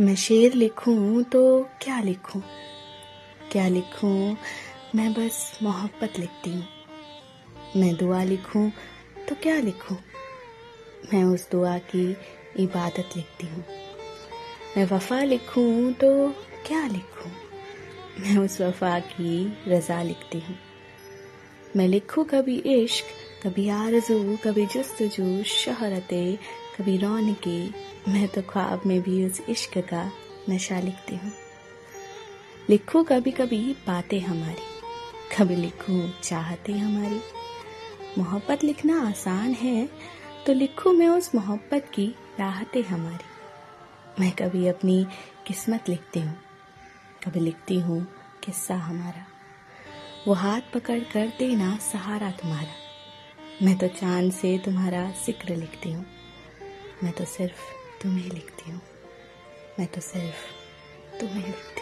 मैं शेर लिखूं तो क्या लिखूं? क्या लिखूं? मैं बस मोहब्बत लिखती हूँ। मैं दुआ लिखूं तो क्या लिखूं? मैं उस दुआ की इबादत लिखती हूँ। मैं वफा लिखूं तो क्या लिखूं? मैं उस वफा की रजा लिखती हूँ। मैं लिखूं कभी इश्क कभी आरज़ू, कभी जस्तजू, शहरतें, कभी रौनके। मैं तो ख्वाब में भी उस इश्क का नशा लिखती हूँ। लिखूं कभी कभी बातें हमारी, कभी लिखूं चाहते हमारी। मोहब्बत लिखना आसान है तो लिखूं मैं उस मोहब्बत की राहतें हमारी। मैं कभी अपनी किस्मत लिखती हूँ, कभी लिखती हूँ किस्सा हमारा। वो हाथ पकड़ कर देना सहारा तुम्हारा। मैं तो चाँद से तुम्हारा ज़िक्र लिखती हूँ। मैं तो सिर्फ़ तुम्हें लिखती हूँ। मैं तो सिर्फ़ तुम्हें लिखती